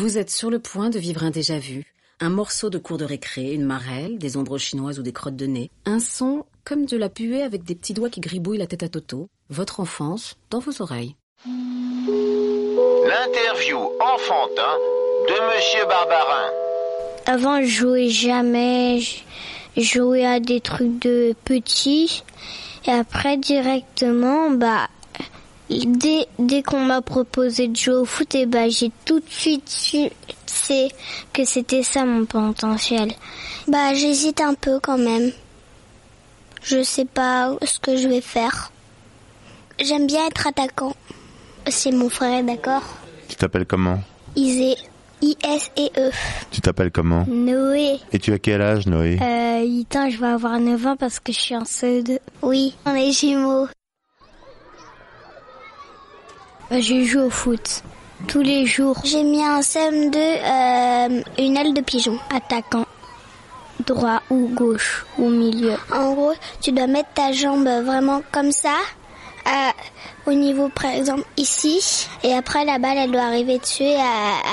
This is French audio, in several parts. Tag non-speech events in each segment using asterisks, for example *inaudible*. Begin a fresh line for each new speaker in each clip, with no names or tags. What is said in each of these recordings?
Vous êtes sur le point de vivre un déjà-vu, un morceau de cours de récré, une marelle, des ombres chinoises ou des crottes de nez, un son comme de la puée avec des petits doigts qui gribouillent la tête à Toto, votre enfance dans vos oreilles.
L'interview enfantin de Monsieur Barbarin.
Avant, je jouais jamais. Je jouais à des trucs de petits. Et après, directement, bah, dès, dès qu'on m'a proposé de jouer au foot, et bah, j'ai tout de suite su c'est que c'était ça mon potentiel. Bah, j'hésite un peu quand même. Je sais pas ce que je vais faire. J'aime bien être attaquant. C'est mon frère, d'accord?
Tu t'appelles comment?
Isé. I-S-E-E.
Tu t'appelles comment?
Noé.
Et tu as quel âge, Noé?
Euh, Itin, je vais avoir 9 ans parce que je suis en CE2. Oui, on est jumeaux. Euh, Je joue au foot. Tous les jours. J'ai mis un CM2, euh, une aile de pigeon. Attaquant. Droit ou gauche ou milieu. En gros, tu dois mettre ta jambe vraiment comme ça. euh, au niveau, par exemple, ici. Et après, la balle, elle doit arriver dessus. Et,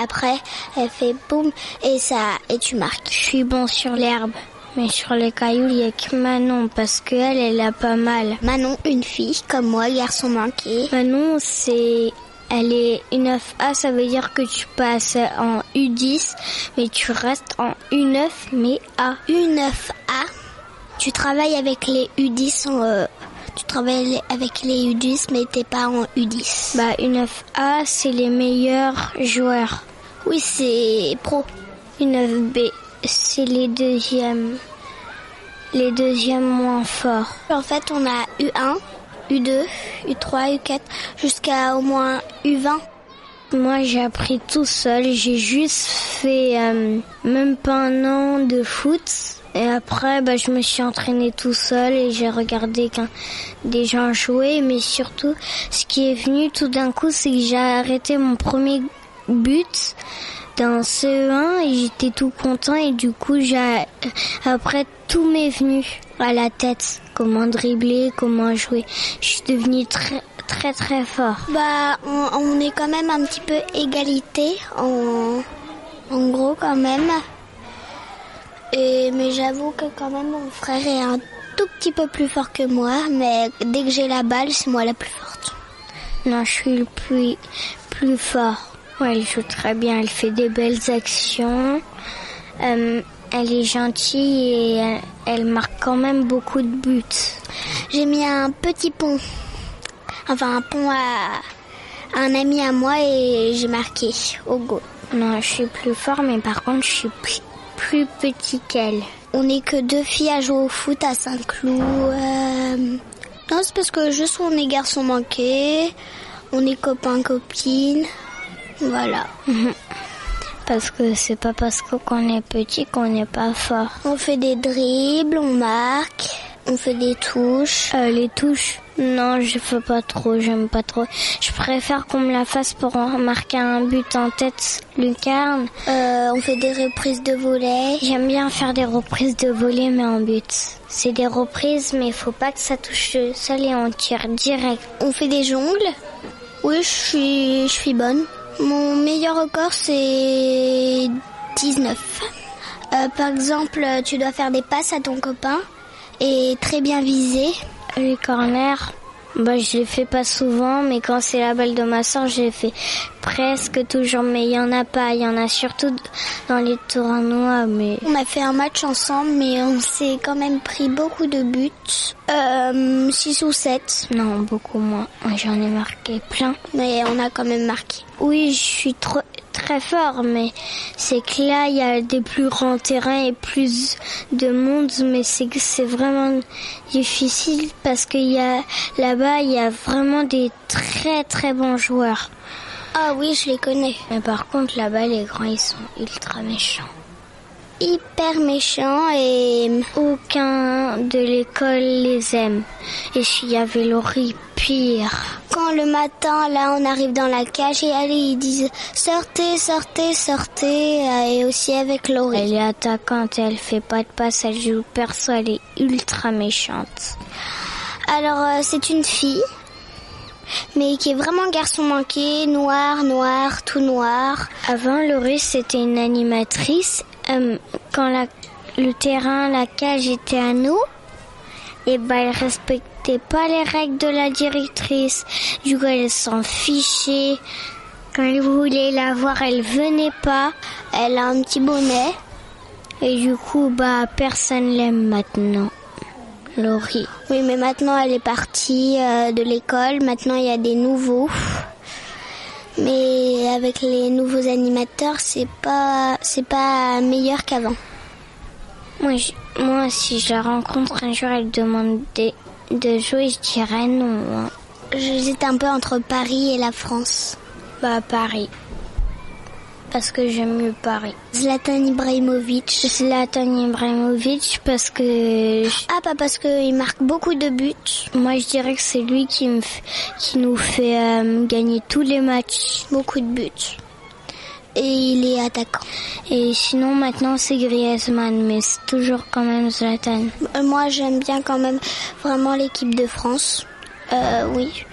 après, elle fait boum. Et ça, et tu marques. Je suis bon sur l'herbe. Mais sur les cailloux, il y a que Manon parce qu'elle, elle a pas mal. Manon, une fille comme moi, garçon manqué. Manon, c'est elle est U9A, ça veut dire que tu passes en U10, mais tu restes en U9, mais A. U9A, tu travailles avec les U10, en, euh, tu travailles avec les U10, mais t'es pas en U10. Bah, U9A, c'est les meilleurs joueurs. Oui, c'est pro. U9B, c'est les deuxièmes. Les deuxièmes moins forts. En fait, on a U1, U2, U3, U4, jusqu'à au moins U20. Moi, j'ai appris tout seul. J'ai juste fait euh, même pas un an de foot. Et après, bah, je me suis entraîné tout seul et j'ai regardé qu'un des gens jouer. Mais surtout, ce qui est venu tout d'un coup, c'est que j'ai arrêté mon premier but dans CE1 et j'étais tout content et du coup j'ai après tout m'est venu à la tête. Comment dribbler comment jouer. Je suis devenue très très très fort. Bah on, on est quand même un petit peu égalité en en gros quand même. Et mais j'avoue que quand même mon frère est un tout petit peu plus fort que moi mais dès que j'ai la balle c'est moi la plus forte. Non je suis le plus plus fort Ouais, elle joue très bien, elle fait des belles actions. Euh, elle est gentille et elle, elle marque quand même beaucoup de buts. J'ai mis un petit pont, enfin un pont à un ami à moi et j'ai marqué au go. Non, je suis plus fort, mais par contre, je suis plus, plus petit qu'elle. On n'est que deux filles à jouer au foot à Saint-Cloud. Euh... Non, c'est parce que juste on est garçons manqués, on est copains-copines. Voilà. *laughs* Parce que c'est pas parce qu'on est petit qu'on n'est pas fort. On fait des dribbles, on marque, on fait des touches. Euh, les touches Non, je fais pas trop, j'aime pas trop. Je préfère qu'on me la fasse pour marquer un but en tête, lucarne. Euh, on fait des reprises de volet. J'aime bien faire des reprises de volet mais en but. C'est des reprises mais il faut pas que ça touche le sol et on tire direct. On fait des jongles Oui, je suis, je suis bonne. Mon meilleur record, c'est 19. Euh, par exemple, tu dois faire des passes à ton copain et très bien viser. Les corners, bah, je les fais pas souvent, mais quand c'est la balle de ma soeur, je les fais presque toujours. Mais il y en a pas, il y en a surtout dans les tournois. Mais on a fait un match ensemble, mais on s'est quand même pris beaucoup de buts. Euh, 6 ou 7. Non, beaucoup moins. J'en ai marqué plein. Mais on a quand même marqué. Oui, je suis trop, très fort, mais c'est que là, il y a des plus grands terrains et plus de monde, mais c'est que c'est vraiment difficile parce qu'il y a là-bas, il y a vraiment des très très bons joueurs. Ah oui, je les connais. Mais par contre, là-bas, les grands, ils sont ultra méchants. Hyper méchants et aucun de l'école les aime. Et s'il y avait Laurie, pire. Quand le matin, là, on arrive dans la cage et allez, ils disent sortez, sortez, sortez. Et aussi avec Laurie. Elle est attaquante, elle fait pas de passe, elle joue perso, elle est ultra méchante. Alors, euh, c'est une fille mais qui est vraiment garçon manqué, noir, noir, tout noir. Avant, Laurie, c'était une animatrice. Euh, quand le terrain, la cage était à nous, et ben elle respectait pas les règles de la directrice. Du coup, elle s'en fichait. Quand elle voulait la voir, elle venait pas. Elle a un petit bonnet. Et du coup, bah, personne l'aime maintenant. Laurie. Oui, mais maintenant elle est partie euh, de l'école. Maintenant il y a des nouveaux. Mais avec les nouveaux animateurs, c'est pas c'est pas meilleur qu'avant. Moi, je- moi, si je la rencontre un jour, elle demande de, de jouer, je dirais non. hein. J'hésite un peu entre Paris et la France. Bah Paris. Parce que j'aime mieux Paris. Zlatan Ibrahimovic. Zlatan Ibrahimovic parce que... Ah, pas parce qu'il marque beaucoup de buts. Moi, je dirais que c'est lui qui, nous fait euh, gagner tous les matchs. Beaucoup de buts. Et il est attaquant. Et sinon, maintenant, c'est Griezmann, mais c'est toujours quand même Zlatan. Moi, j'aime bien quand même vraiment l'équipe de France. Euh, oui.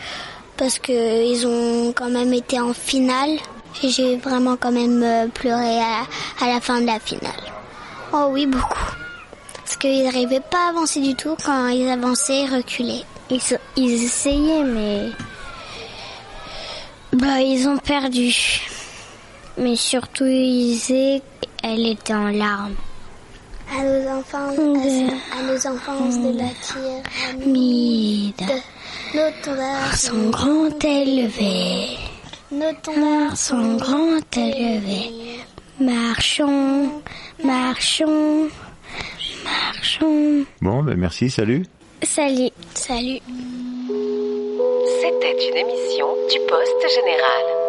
Parce que ils ont quand même été en finale. J'ai vraiment quand même euh, pleuré à, à la fin de la finale. Oh oui, beaucoup. Parce qu'ils n'arrivaient pas à avancer du tout. Quand ils avançaient, reculaient. Ils, ils essayaient, mais... Bah, ils ont perdu. Mais surtout, Isée, elle était en larmes. À nos enfants, à, nos enfants de la pyramide, nos tondeurs sont grand élevés. Nos tondeurs sont grand élevés. Marchons, marchons, marchons.
Bon, ben merci, salut.
Salut. Salut.
C'était une émission du Poste Général.